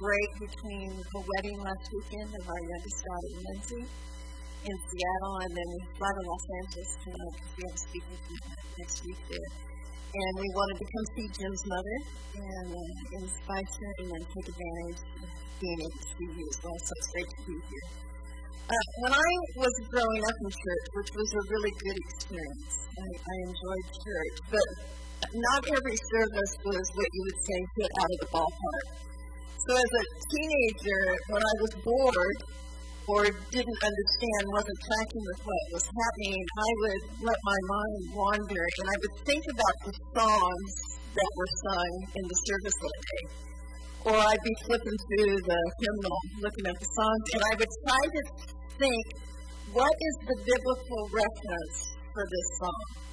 break between the wedding last weekend of our youngest daughter, Lindsay, in Seattle, and then we fly to Los Angeles tonight because we have a speaking commitment next week there. And we wanted to come see Jim's mother and uh, in Spicer and then take advantage of being able to see you as well. So it's great to be here. Uh, when I was growing up in church, which was a really good experience, I, I enjoyed church, but not every service was what you would say hit out of the ballpark. So as a teenager, when I was bored or didn't understand, wasn't tracking with what was happening, I would let my mind wander and I would think about the songs that were sung in the service that day. Or I'd be flipping through the hymnal, looking at the songs, and I would try to think, what is the biblical reference for this song?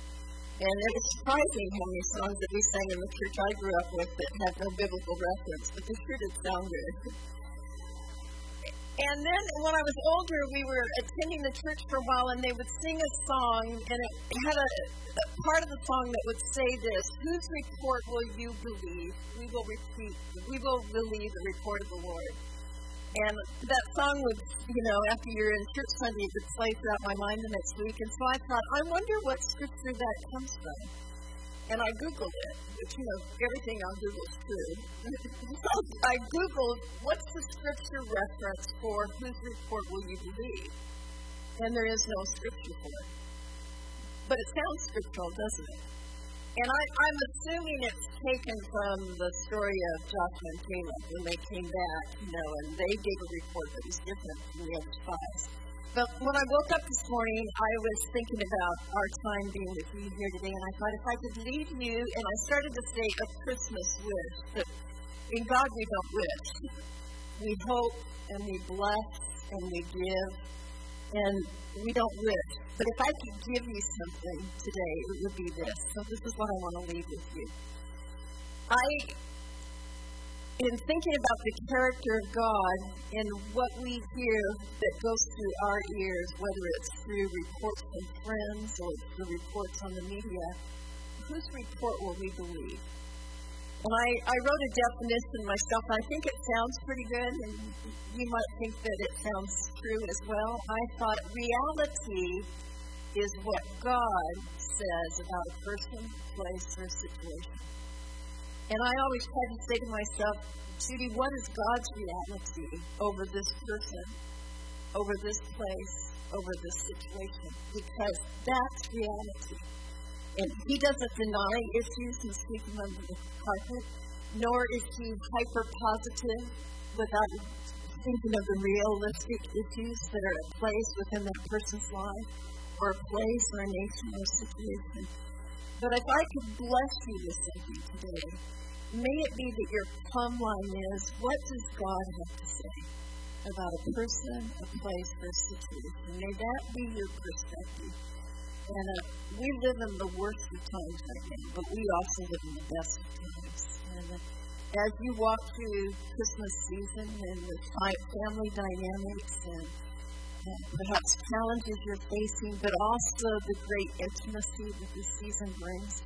And it was surprising how many songs that we sang in the church I grew up with that had no biblical reference, but they sure did sound good. And then when I was older, we were attending the church for a while, and they would sing a song, and it had a, a part of the song that would say this: "Whose report will you believe? We will repeat. We will believe the report of the Lord." And that song would, you know, after you're in church Sunday, it would play throughout my mind the next week. And so I thought, I wonder what scripture that comes from. And I Googled it, which, you know, everything on Google is true. I Googled, what's the scripture reference for whose report will you believe? And there is no scripture for it. But it sounds scriptural, doesn't it? And I, I'm assuming it's taken from the story of Joshua and Caleb when they came back, you know, and they gave a report that was different from the other spies. But when I woke up this morning, I was thinking about our time being with you here today, and I thought if I could leave you, and I started to say a Christmas wish, but in God we don't wish. We hope and we bless and we give, and we don't wish. But if I could give you something today, it would be this. So this is what I want to leave with you. I, in thinking about the character of God and what we hear that goes through our ears, whether it's through reports from friends or through reports on the media, whose report will we believe? And I, I wrote a definition myself. I think it sounds pretty good, and you might think that it sounds true as well. I thought reality is what God says about a person, place, or situation. And I always try to say to myself, Judy, what is God's reality over this person, over this place, over this situation? Because that's reality. And he doesn't deny issues and sweep them under the carpet, nor is he hyper positive without thinking of the realistic issues that are at place within that person's life, or a place, or a nation, or situation. But if I could bless you with something today, may it be that your plumb line is what does God have to say about a person, a place, or a situation? May that be your perspective. And uh, we live in the worst of times right now, but we also live in the best of times. And uh, as you walk through Christmas season and the family dynamics and perhaps challenges you're facing, but also the great intimacy that this season brings,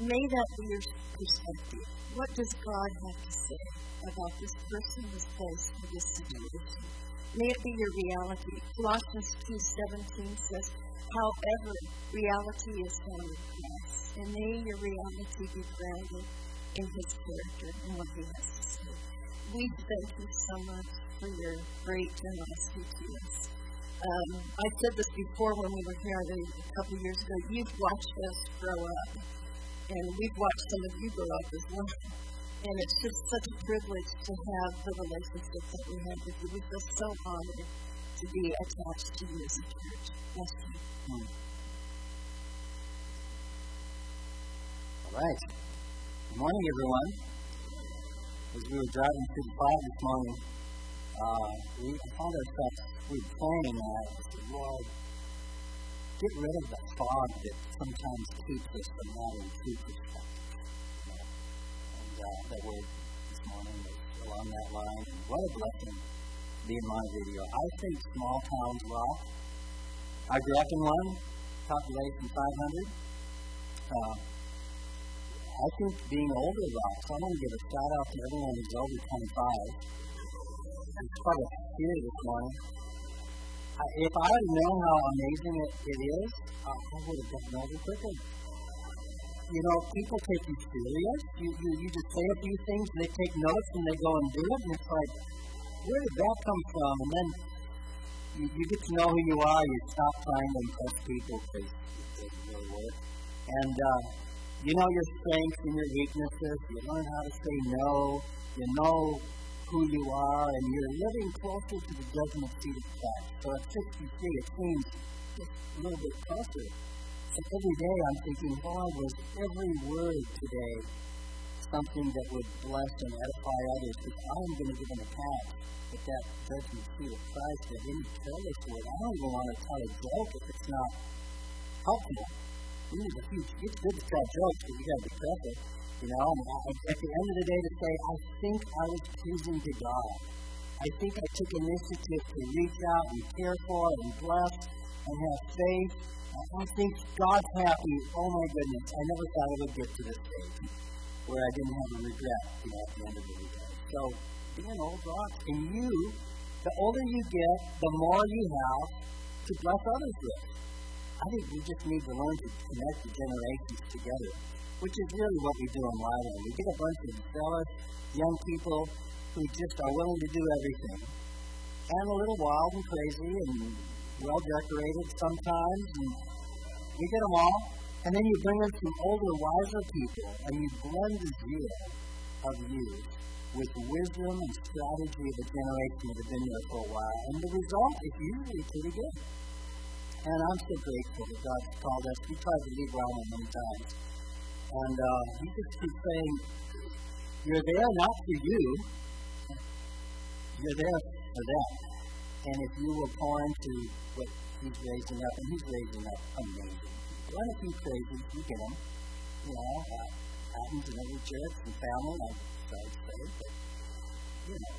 may that be your perspective. What does God have to say about this person, this place, or this situation? May it be your reality. Colossians 2.17 says, However, reality is found in Christ, and may your reality be grounded in His character and what He has to say. We thank you so much for your great generosity to us. Um, I said this before when we were here a couple years ago. You've watched us grow up, and we've watched some of you grow up as well. And it's just such a privilege to have the relationship that we have with you. We feel so honored to be attached to you as a church. Bless you. Hmm. All right. Good morning, everyone. As we were driving through the fog this morning, uh, we found ourselves we were praying, and I said, Lord, get rid of the fog that sometimes keeps us from having true perspective. Uh, that word this morning was along that line. And what a blessing to be in my video. I think small towns rock. I grew up in one, population 500. Uh, I think being older rocks. I want to give a shout out to everyone who's over 25 it's quite a fear this morning. I, if I had known how amazing it, it is, uh, I would have gotten over quicker. You know, people take you serious. You, you, you just say a few things, they take notes, and they go and do it, and it's like, where did that come from? And then you, you get to know who you are. You stop trying to impress people because it doesn't really work. And uh, you know your strengths and your weaknesses. You learn how to say no. You know who you are, and you're living closer to the judgment seat of Christ. So at 63, it seems just a little bit closer. So every day I'm thinking, why was every word today something that would bless and edify others? Because I'm going to give an account at that judgment seat of Christ at any careless word. I don't even want to tell a joke if it's not helpful. It's, huge, it's good to tell jokes, but you got to be careful. You know, at the end of the day, to say, I think I was pleasing to God. I think I took initiative to reach out and care for and bless and have faith. I think God's happy. Oh my goodness, I never thought I would get to this stage where I didn't have a regret, you know, at the end of the day. So, be an old rock. And you, the older you get, the more you have to bless others with. I think we just need to learn to connect the generations together which is really what we do in Lido. We get a bunch of zealous young people who just are willing to do everything, and a little wild and crazy and well decorated sometimes, and we get them all. And then you bring in some older, wiser people, and you blend the zeal of youth with wisdom and strategy of a generation that have been there for a while. And the result is usually pretty good. And I'm so grateful that God's called us. We tried to lead Ryland many times. And uh, he just keeps saying, You're there not for you, you're there for them. And if you will pour into what he's raising up, and he's raising up amazing people. And a few crazies, you get them. You know, uh, happens in every church and family, I'm sorry to say, but, you know,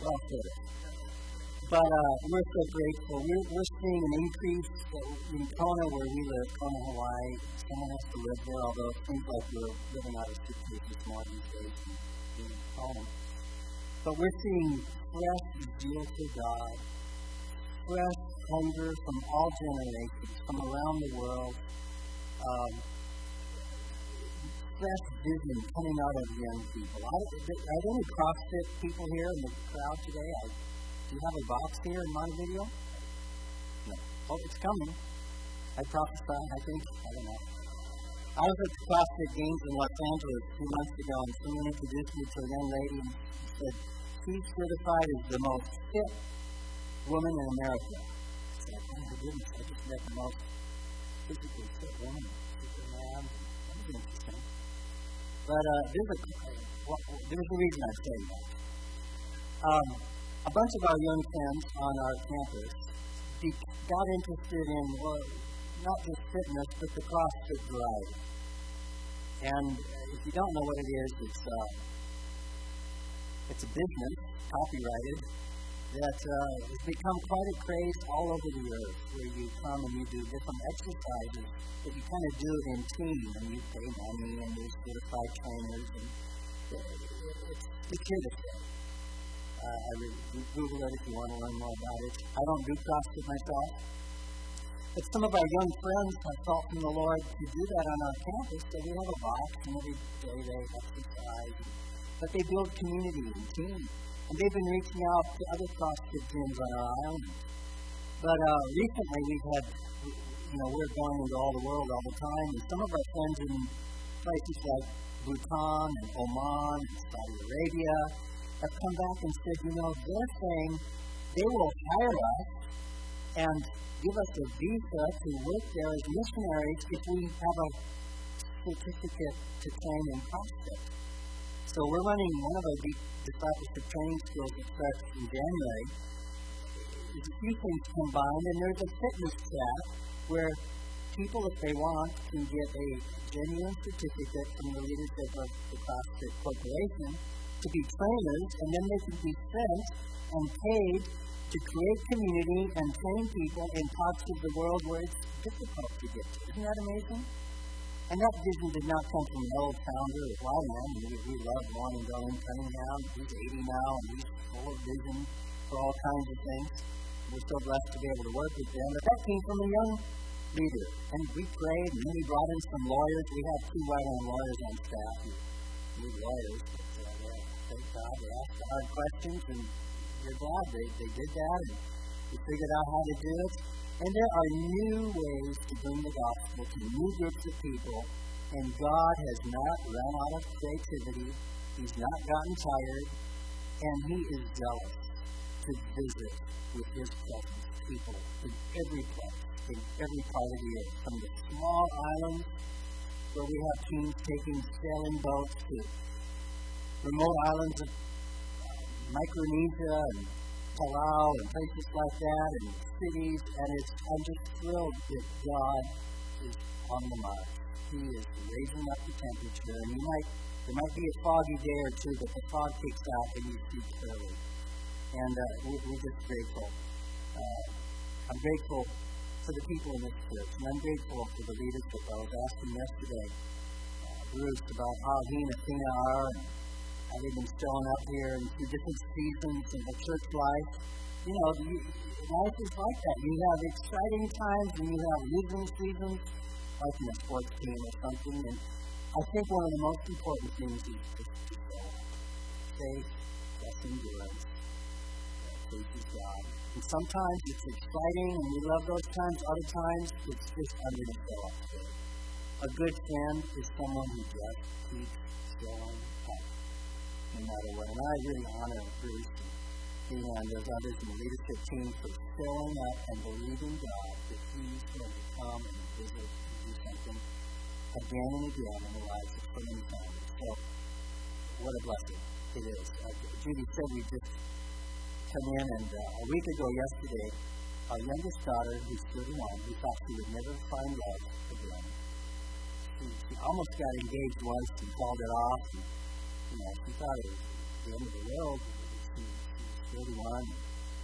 well, of. But uh, we're so grateful. We're, we're seeing an increase in Kona, where we live, Kona, Hawaii. Someone has to live there, although it seems like we're living out of suitcases more these days than home. But we're seeing fresh zeal for God, fresh hunger from all generations, from around the world, um, fresh vision coming out of young people. Are, are there any CrossFit people here in the crowd today? I, do you have a box here in my video? No. Oh, it's coming. I prophesy, I think. I don't know. I was at CrossFit Games in Los Angeles few months ago, and someone introduced me to a young lady and said, She's certified as the most fit woman in America. I said, Oh my goodness, I just met the most physically fit woman. Man, that was interesting. But uh, there's, a, well, there's a reason I say that. Um, a bunch of our young friends on our campus got interested in well, not just fitness, but the CrossFit variety. And if you don't know what it is, it's uh, it's a business, copyrighted, that uh, has become quite a craze all over the earth, where you come and you do different exercises that you kind of do in team, and you pay money, and there's certified trainers, and it's, stay. Uh, I would Google it if you want to learn more about it. I don't do CrossFit myself. But some of our young friends have felt from the Lord to do that on our campus, so we have a box, and every day they exercise. But they build community and team. And they've been reaching out to other CrossFit gyms on our island. But uh, recently we've had, you know, we're going into all the world all the time, and some of our friends in places like Bhutan and Oman and Saudi Arabia have come back and said, you know, they're saying they will hire us and give us a visa to work there as missionaries if we have a certificate to train in CrossFit. So we're running one of our discipleship training schools that starts in January. There's a few things combined, and there's a fitness chat where people, if they want, can get a genuine certificate from the leadership of the CrossFit Corporation to be trainers, and then they can be sent and paid to create community and train people in parts of the world where it's difficult to get to. Isn't that amazing? And that vision did not come from an old founder of YWAM. We, we love Loren and Darlene Cunningham. He's 80 now, and he's full of vision for all kinds of things. We're so blessed to be able to work with them. But that came from a young leader. And we prayed, and then we brought in some lawyers. We have two YWAM lawyers on staff need lawyers. God they asked the hard questions, and we're glad they, they did that. And we figured out how to do it. And there are new ways to bring the gospel to new groups of people. And God has not run out of creativity. He's not gotten tired. And He is zealous to visit with His presence people in every place, in every part of the earth. From the small islands where we have teams taking sailing boats to remote islands of Micronesia and Palau and places like that, and cities, and it's, I'm just thrilled that God is on the march. He is raising up the temperature, and you might there might be a foggy day or two, but the fog kicks out and you see clearly. And uh, we, we're just grateful. Uh, I'm grateful for the people in this church, and I'm grateful for the leadership. I was asking yesterday, uh, Bruce, about how he and Athena are, and how they've been showing up here and through different seasons in the church life. You know, you, life is like that. You have exciting times and you have losing seasons, like in a sports team or something. And I think one of the most important things is just to faith, plus endurance, that pleases God. And sometimes it's exciting and we love those times. Other times it's just under the up. A good friend is someone who just keeps showing no matter what. And I really honor Bruce and and those others in the leadership team for showing up and believing God that He's going to come and visit and do something again and again in the lives of so many families. So, what a blessing it is. Uh, Judy said we just come in, and uh, a week ago yesterday, our youngest daughter, who's 31, we thought she would never find love again. She, she almost got engaged once and called it off. And, you know, she thought it was the end of the world. She, she was 31,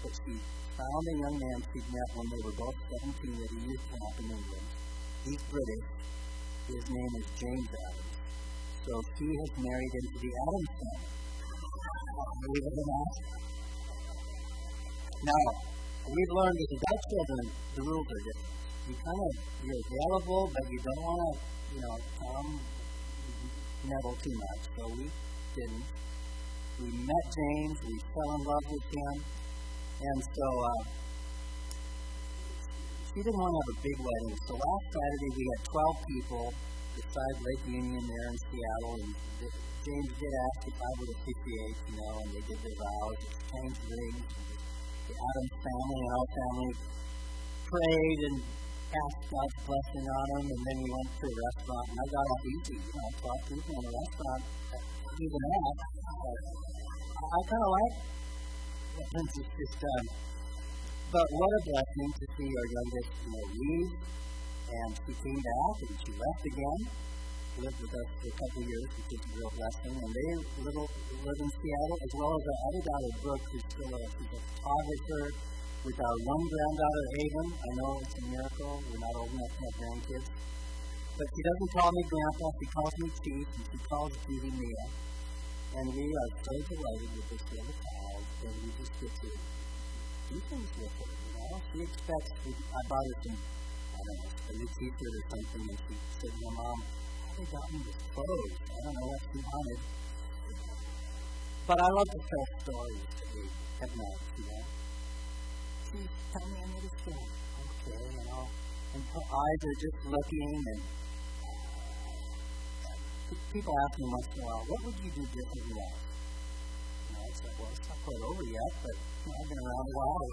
but she found a young man she'd met when they were both 17 at a youth camp in England. He's British. His name is James Adams. So she has married into the Adams family. Believe it or not. Now, we've learned that without children, the rules are different. You kind of, you're available, but you don't want to, you know, um, come meddle too much. So we didn't. We met James, we fell in love with him, and so uh, she didn't want to have a big wedding. So last Saturday we had 12 people beside Lake Union there in Seattle, and James did ask if I would officiate, you know, and they did their vows, exchanged rings. The Adams family and our family prayed and asked God's blessing on them, and then we went to a restaurant, and I got off easy, you know, 12 people in a restaurant, even that. I kind of like what Princess just um, done. But what a blessing to see our youngest, you know, leave, and she came back, and she left again, lived with us for a couple of years, which is a real blessing, and they little, live in Seattle, as well as our other daughter, Brooke, who's still a, she's a photographer, with our one granddaughter, Haven. I know it's a miracle. We're not old enough to have grandkids. But she doesn't call me Grandpa. She calls me Chief, and she calls Judy Mia. And we are so delighted with this little child that we just get to do things with her. You know, she expects. We, I bought her some, I don't know, a new T-shirt or something, and she said my mom, "They got me this clothes. I don't know what she wanted." But I love to tell stories to me at night. You know, she tell me another story. Okay, you know, and her eyes are just looking and. People ask me once in a while, what would you do differently? You know, it's like, well, it's not quite over yet, but you know, I've been around a while.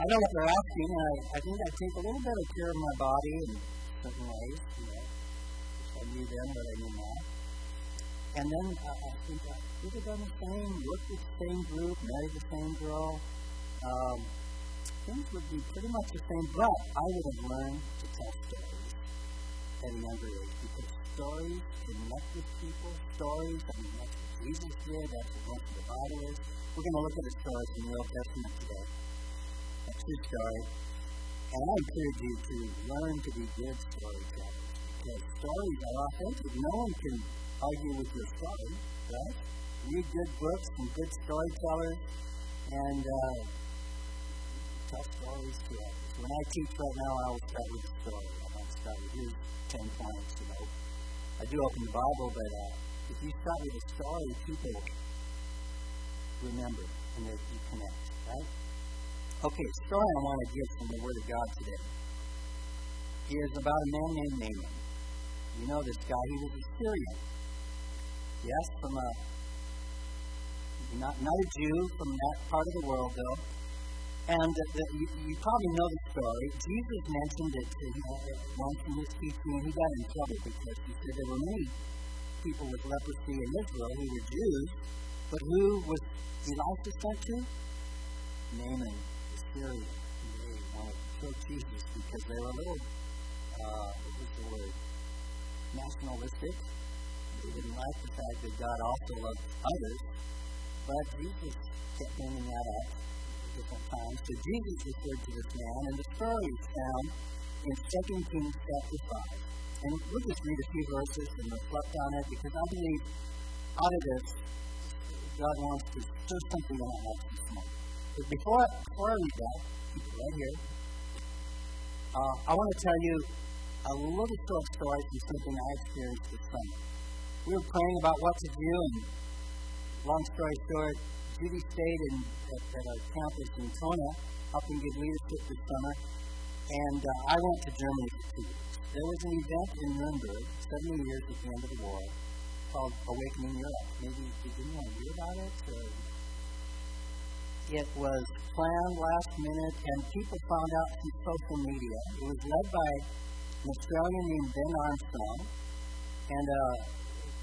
I know what they're asking, and I, I think I take a little bit of care of my body in certain ways. You know, I knew then what I knew now. And then uh, I think I would have done the same, worked with the same group, married the same girl. Um, things would be pretty much the same, but I would have learned to tell stories at a younger age because stories connect with people. Stories, I mean, that's what Jesus did, that's what the Bible is. We're going to look at a story from the Old Testament today. A true story. And I encourage you to learn to be good storytellers because stories are authentic. No one can argue with your story, right? Read good books from good storytellers and uh, tell stories to others. When I teach right now, I always start with a story. I don't start with here's ten points, you know. I do open the Bible, but uh, if you start with a story, people remember and that you connect, right? Okay, story I want to give from the Word of God today is about a man named Naaman. You know this guy, he was a Syrian. Yes, from a not not a Jew from that part of the world though. And the, you, you, probably know the story. Jesus mentioned it to him once in his teaching, he got in trouble because he said there were many people with leprosy in Israel who were Jews, but who was Elisha sent to? Naaman, the Syrian. They wanted to kill Jesus because they were a little uh, what was the word? Nationalistic. They didn't like the fact that God also loved others. But Jesus kept bringing that up different times. So Jesus referred to this man, and the story is found in 2 Kings chapter 5. And we'll just read a few verses and reflect on it because I believe out of this, God wants to stir something in our hearts this morning. But before, before I read that, right here. Uh, I want to tell you a little short story from something I experienced this summer. We were praying about what to do, and long story short, Judy stayed in, at, at our campus in Kona, helping give leadership this summer, and uh, I went to Germany for two weeks. There was an event in Nuremberg, 70 years at the end of the war, called Awakening Europe. Maybe you didn't want to hear about it? Or it was planned last minute, and people found out through social media. It was led by an Australian named Ben Armstrong and an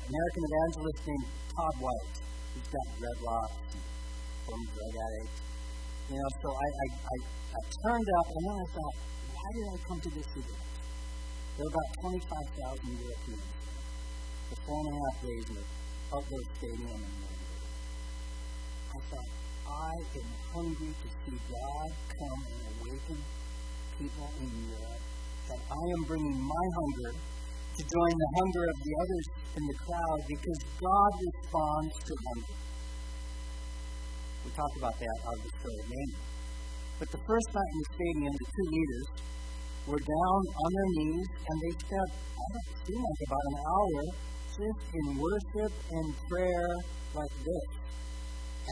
American evangelist named Todd White. He's got dreadlocks and former drug addict. You know, so I, I, I, I turned up, and then I thought, why did I come to this event? There were about 25,000 Europeans for four and a half days the outdoor stadium in Nuremberg. I thought, I am hungry to see God come and awaken people in Europe that I am bringing my hunger to join the hunger of the others in the crowd because God responds to hunger. We talked about that out of the story of Naaman. But the first night in the stadium, the two leaders were down on their knees and they spent, I don't seem like about an hour just in worship and prayer like this.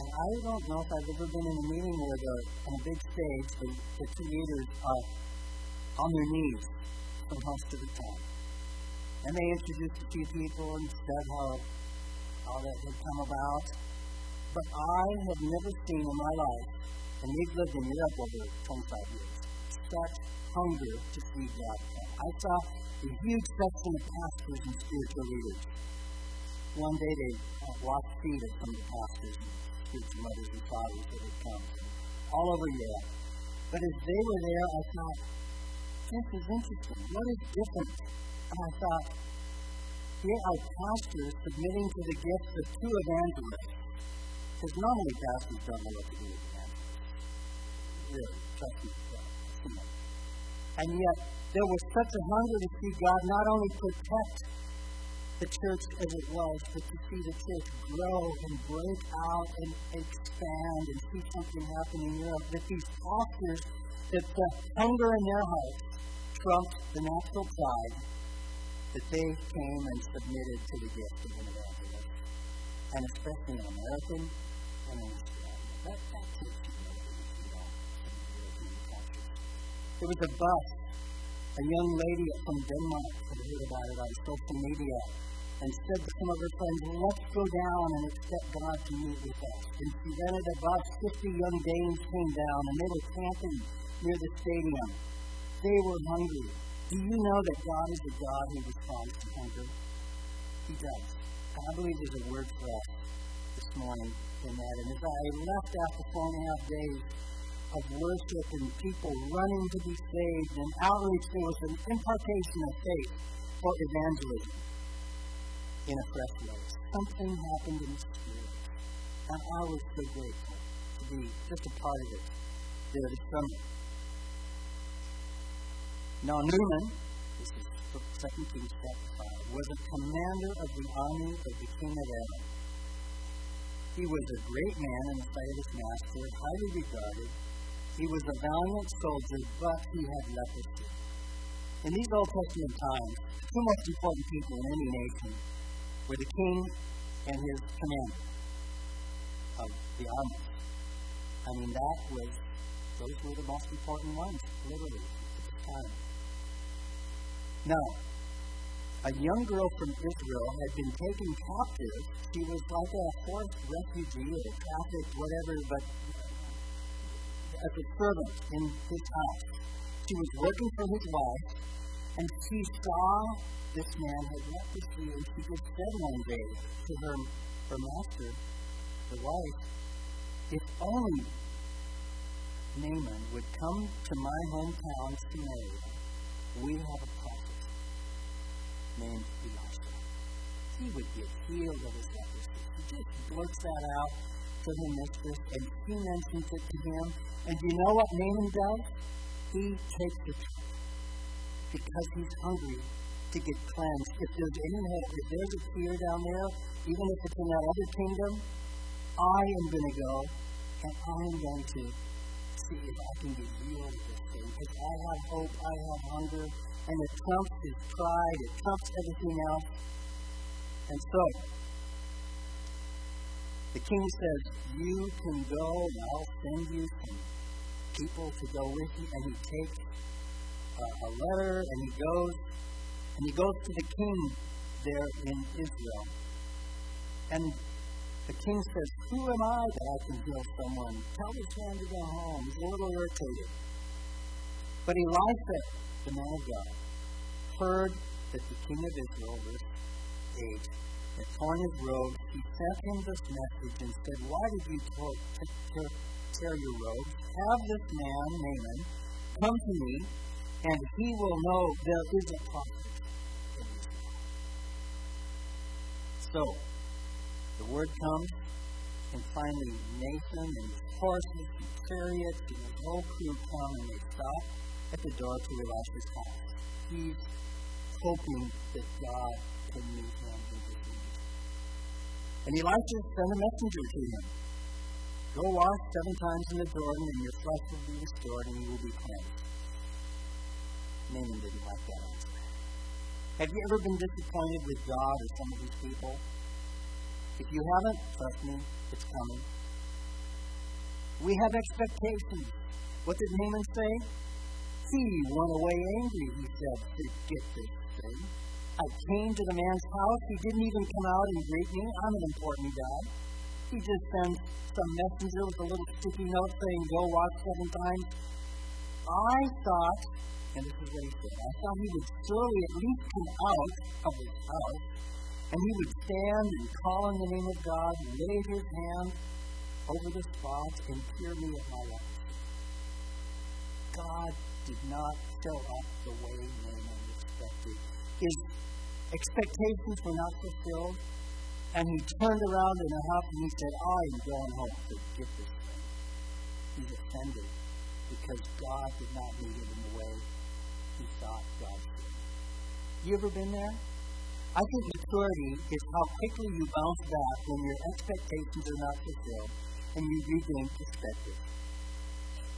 And I don't know if I've ever been in a meeting where the, on a big stage, the, the two leaders are on their knees for most of the time. And they introduced a few people and said how, how that had come about. But I have never seen in my life, and we've lived in Europe over 25 years, such hunger to see God. I saw a huge section of pastors and spiritual leaders. One day they uh, washed feet of some of the pastors and spiritual mothers and fathers that had come from all over Europe. But as they were there, I thought, this is interesting. What is different? And I thought, here are pastors submitting to the gifts of two evangelists. Because normally pastors don't know what to do with evangelists. Really, trust me. And yet, there was such a hunger to see God not only protect the church as it was, but to see the church grow and break out and expand and see something happen in Europe. That these pastors, that the hunger in their hearts trumped the natural pride that they came and submitted to the gift of an evangelist, and especially an American That, that takes you. There was a bus. A young lady from Denmark had heard about it on social media and said to some of her friends, let's go down and expect God to meet with us. And she rented a bus. 50 young Danes came down and they were camping near the stadium. They were hungry. Do you know that God is a God who responds to hunger? He does. And I believe there's a word for us this morning in that. And as I left after four and a half days of worship and people running to be saved and outreach, there was an impartation of faith for evangelism in a fresh way. Something happened in the Spirit. And I was so grateful to be just a part of it there this summer. Now, Naaman this is 2 Kings chapter 5, was a commander of the army of the king of Aram. He was a great man in the sight of his master, highly regarded. He was a valiant soldier, but he had leprosy. In these Old Testament times, two most important people in any nation were the king and his commander of the army. I mean, that was, those were the most important ones, literally, at the time. Now, a young girl from Israel had been taken captive. She was like a forced refugee or trafficked, whatever, but as a servant in his house. She was working for his wife, and she saw this man had leprosy, and she just said one day to her, her master, the wife, if only Naaman would come to my hometown, Samaria, we have a named Elisha. He would get healed of his leprosy. He just blurts that out to her mistress, and she mentions it to him. And do you know what Naaman does? He takes the because he's hungry to get cleansed. If there's any if there's a tear down there, even if it's in that other kingdom, I am going to go and I'm going to see if I can get healed of this thing. Because I have hope, I have hunger, and it trumps his pride, it trumps everything else. And so, the king says, You can go, and I'll send you some people to go with you. And he takes a, a letter, and he goes, and he goes to the king there in Israel. And the king says, Who am I that I can heal someone? Tell this man to go home. He's a little irritated. But Elisha, the man of God, heard that the king of Israel, verse 8, had torn his robes. He sent him this message and said, Why did you tear, tear, tear your robes? Have this man, Naaman, come to me, and he will know there is a prophet in Israel. So, the word comes, and finally Naaman and his horses and chariots and his whole crew come and they stop at the door to Elisha's house. He's hoping that God can meet him in his need. And Elisha sent a messenger to him. Go wash seven times in the Jordan, and your flesh will be restored, and you will be cleansed. Naaman didn't like that answer. Have you ever been disappointed with God or some of these people? If you haven't, trust me, it's coming. We have expectations. What did Naaman say? He went away angry, he said, forget this thing. I came to the man's house. He didn't even come out and greet me. I'm an important guy. He just sends some messenger with a little sticky note saying, go wash seven times. I thought, and this is what he said, I thought he would surely at least come out of his house and he would stand and call in the name of God, and lay his hand over the spot, and cure me of my leprosy. God did not show up the way Naaman expected. His expectations were not fulfilled, and he turned around in a huff and he said, I am going home. Forget this thing. He's offended because God did not meet him in the way he thought God should. You ever been there? I think maturity is how quickly you bounce back when your expectations are not fulfilled and you regain perspective.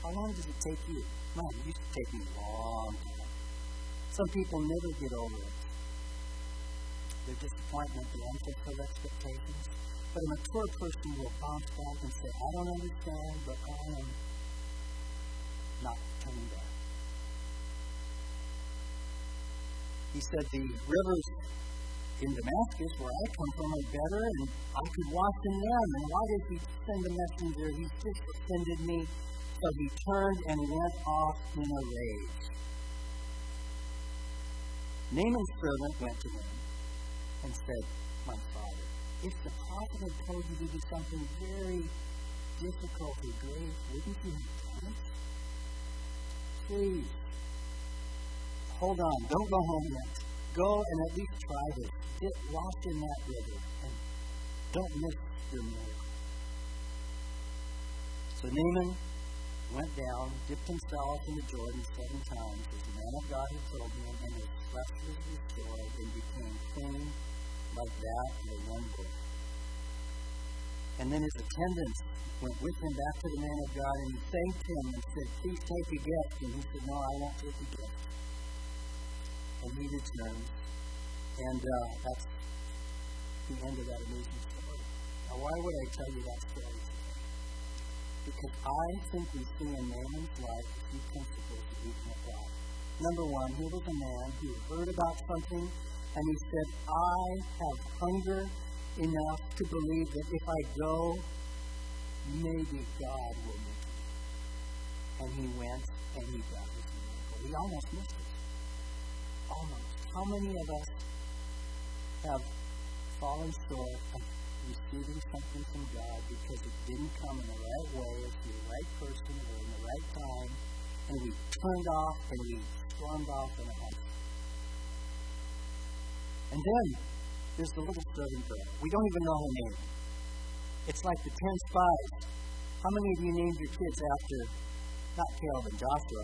How long does it take you? Man, it used to take me a long time. Some people never get over it. Their disappointment, their unfulfilled expectations. But a mature person will bounce back and say, I don't understand, but I am not turning back. He said the rivers in Damascus, where I come from, are better, and I could wash in them. And why did he send a messenger? He just offended me. So he turned and went off in a rage. Naaman's servant went to him and said, My father, if the prophet had told you to do something very difficult or great, wouldn't you have done it? Please, hold on, don't go home yet. Go and at least try this. Get lost in that river and don't miss your miracle. So Naaman went down, dipped himself in the Jordan seven times, as the man of God had told him, and his flesh was restored and became clean like that of a young boy. And then his attendants went with him back to the man of God, and he thanked him and said, Please take a gift. And he said, No, I won't take a gift. And he returned. And uh, that's the end of that amazing story. Now, why would I tell you that story? Because I think we see in Naaman's life a few principles that we can apply. Number one, he was a man who heard about something and he said, I have hunger enough to believe that if I go, maybe God will meet me. And he went and he got his miracle. He almost missed it. Almost. How many of us have fallen short of receiving something from God because it didn't come in the right way through the right person or in the right time, and we turned off and we stormed off in a huff. And then there's the little servant girl. We don't even know her name. It's like the ten spies. How many of you named your kids after not Caleb and Joshua?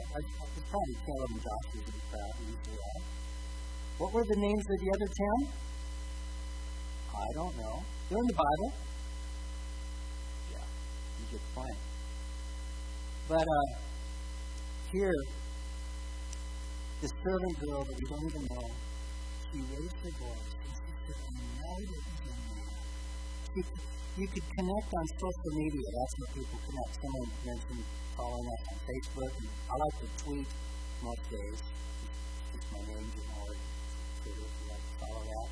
It's probably Caleb and Joshua in the crowd. What were the names of the other ten? I don't know. They're in the Bible. Yeah, you get the point. But uh, here, the servant girl that we don't even know, she raised her voice and she said, he's a man. You could connect on social media. That's what people connect. Someone mentioned following us on Facebook. And I like to tweet most days. It's my name, Jim Orred. Twitter, if you like to follow that.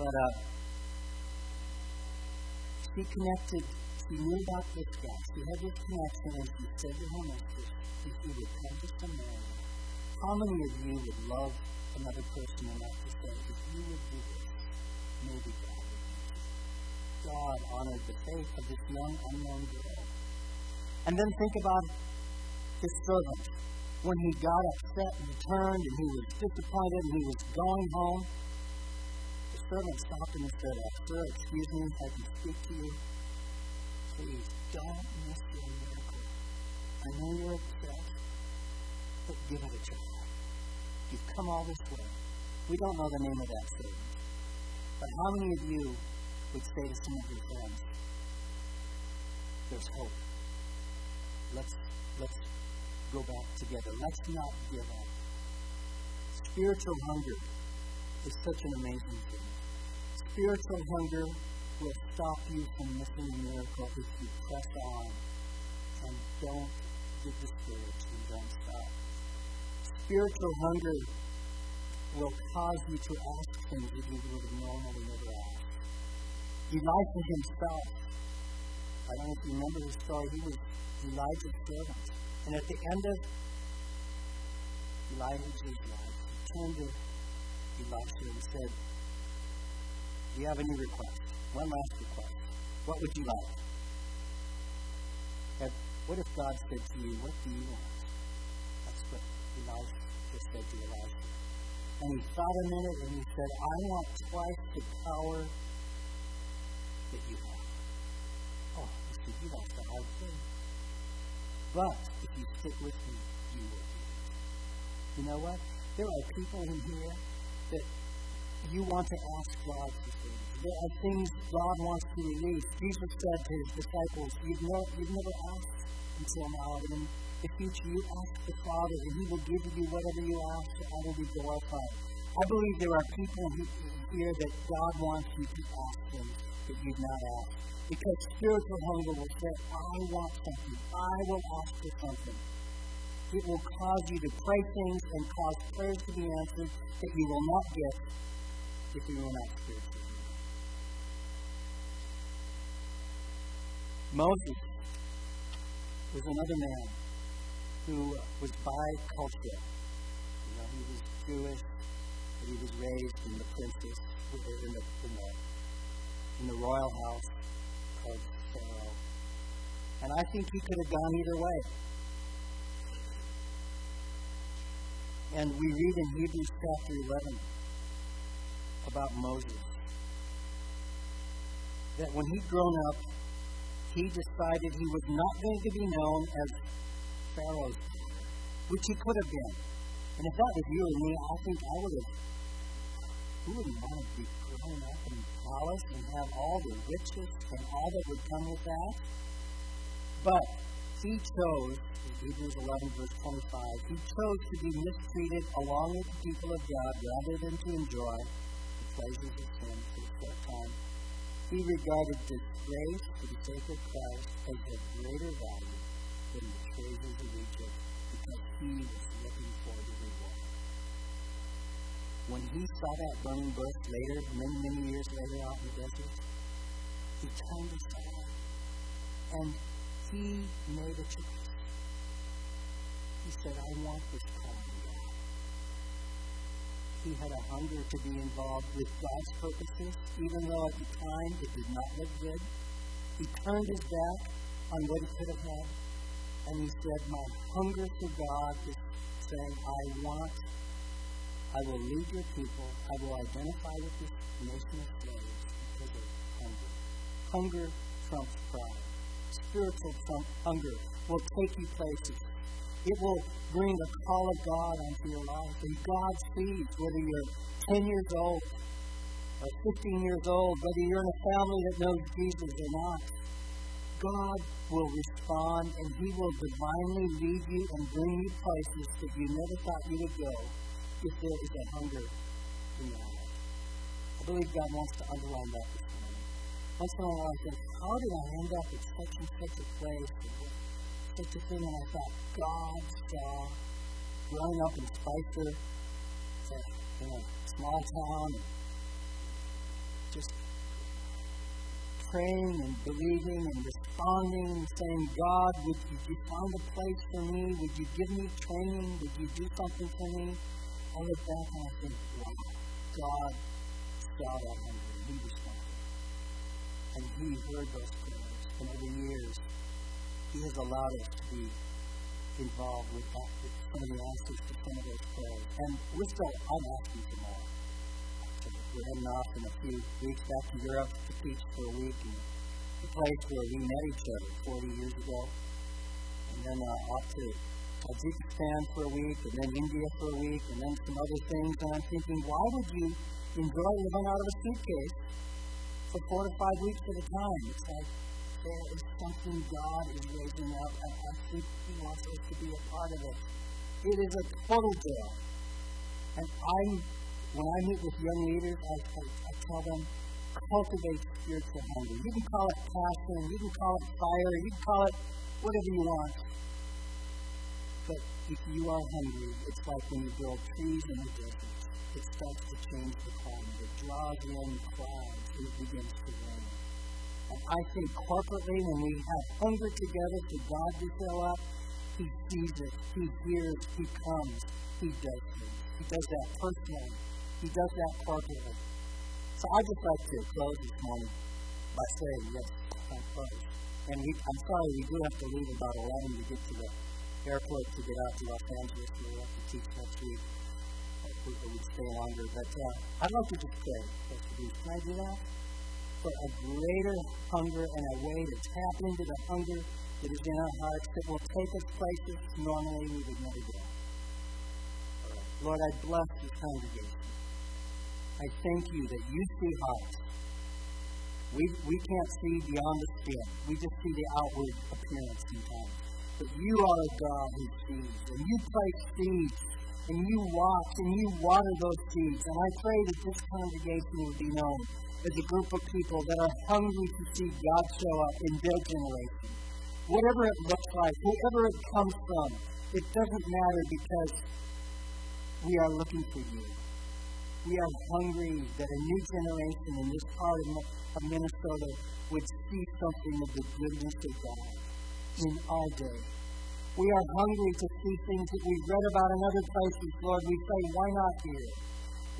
But uh, she connected, she knew about this guy. She had this connection and she said to mistress, if he would come to Samaria, how many of you would love another person enough to say, if you would do this, maybe God would do it. God honored the faith of this young, unknown girl. And then think about his servant. When he got upset and turned and he was disappointed and he was going home, servant stopped him and said, uh, Sir, excuse me I can speak to you. Please don't miss your miracle. I know you're upset, but give it a try. You've come all this way. We don't know the name of that servant. But how many of you would say to some of your friends, there's hope. Let's let's go back together. Let's not give up. Spiritual hunger is such an amazing thing. Spiritual hunger will stop you from missing a miracle if you press on and don't get discouraged and don't stop. Spiritual hunger will cause you to ask things that you would have normally never asked. Elijah himself, I don't know if you remember the story, he was Elijah's servant. And at the end of Elijah's life, he turned to Elisha and said, Do you have any request? One last request. What would you like? What if God said to you, What do you want? That's what Elijah just said to Elisha. And he thought a minute and he said, I want twice the power that you have. Oh, he said, You want the hard thing. But if you stick with me, you will be. You know what? There are people in here that you want to ask God for things. There are things God wants to release. Jesus said to his disciples, You've, you've never asked until now, in the future you ask the Father, and He will give you whatever you ask, and I will be glorified. I believe there are people here that God wants you to ask things that you've not asked. Because spiritual hunger will say, I want something. I will ask for something. It will cause you to pray things and cause prayers to be answered that you will not get Moses was another man who was bicultural. You know, he was Jewish, but he was raised in the princess, in the, in the, in the royal house of Pharaoh. And I think he could have gone either way. And we read in Hebrews chapter 11 about Moses that when he'd grown up, he decided he was not going to be known as Pharaoh's daughter, which he could have been. And if that was you and me, I think I would have. Who wouldn't want to be growing up in a palace and have all the riches and all that would come with that? But he chose, Hebrews 11, verse 25, he chose to be mistreated along with the people of God rather than to enjoy the pleasures of sin for a short time. He regarded disgrace for the sake of Christ as of greater value than the treasures of Egypt because he was looking for the reward. When he saw that burning bush later, many, many years later out in the desert, he turned aside and he made a choice. He said, I want this God. He had a hunger to be involved with God's purposes, even though at the time it did not look good. He turned his back on what he could have had, and he said, My hunger for God is saying, I want, I will lead your people, I will identify with this nation of slaves because of hunger. Hunger trumps pride spiritual hunger will take you places. It will bring the call of God onto your life. And God sees whether you're 10 years old or 15 years old, whether you're in a family that knows Jesus or not. God will respond and He will divinely lead you and bring you places that you never thought you would go if there is a hunger in your life. I believe God wants to underline that this morning. Once in a while, I think, how did I end up at such and such a place? Such a thing, and I thought, God saw growing up in Spicer, in a small town, just praying and believing and responding and saying, God, would you, find a place for me? Would you give me training? Would you do something for me? I look back and I think, wow, God saw that and He responded. And He heard those prayers. And over the years, He has allowed us to be involved with, that, some of the answers to some of those prayers. And we're still, I'm asking for more. We're heading off in a few weeks back to Europe to teach for a week in the place where we met each other 40 years ago. And then uh, off to Tajikistan for a week, and then India for a week, and then some other things. And I'm thinking, why would you enjoy living out of a suitcase for four to five weeks at a time? It's like there is something God is raising up, and I think He wants us to be a part of it. It is a total joy. And I'm when I meet with young leaders, I, I, I tell them, cultivate spiritual hunger. You can call it passion, you can call it fire, you can call it whatever you want. But if you are hungry, it's like when you build trees in the desert. It starts to change the climate. It draws in clouds and it begins to rain. I think corporately, when we have hunger together for God to show up, He sees it, He hears, He comes, He does things. He does that personally. He does that corporately. So I just like to close this morning by saying, yes, I'm close. And we, I'm sorry, we do have to leave about 11 to get to the airport to get out to Los Angeles. We have to teach next week. We'd stay longer. But uh, I'd like to just pray. Can I do that? For a greater hunger and a way to tap into the hunger that is in our hearts that will take us places normally we would never go. Lord, I bless this congregation. I thank you that you see hearts. We, we can't see beyond the skin. We just see the outward appearance sometimes. But you are a God who sees. And you place seeds. And you watch and you water those seeds. And I pray that this congregation will be known as a group of people that are hungry to see God show up in their generation. Whatever it looks like, wherever it comes from, it doesn't matter because we are looking for you. We are hungry that a new generation in this part of Minnesota would see something of the goodness of God in our day. We are hungry to see things that we've read about in other places. Lord, we say, why not here?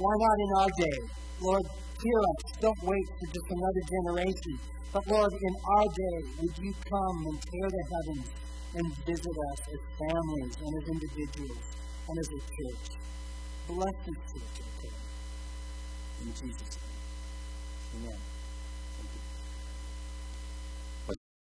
Why not in our day? Lord, hear us. Don't wait for just another generation. But Lord, in our day, would you come and tear the heavens and visit us as families and as individuals and as a church? Bless this church, pray. In Jesus' name. Amen.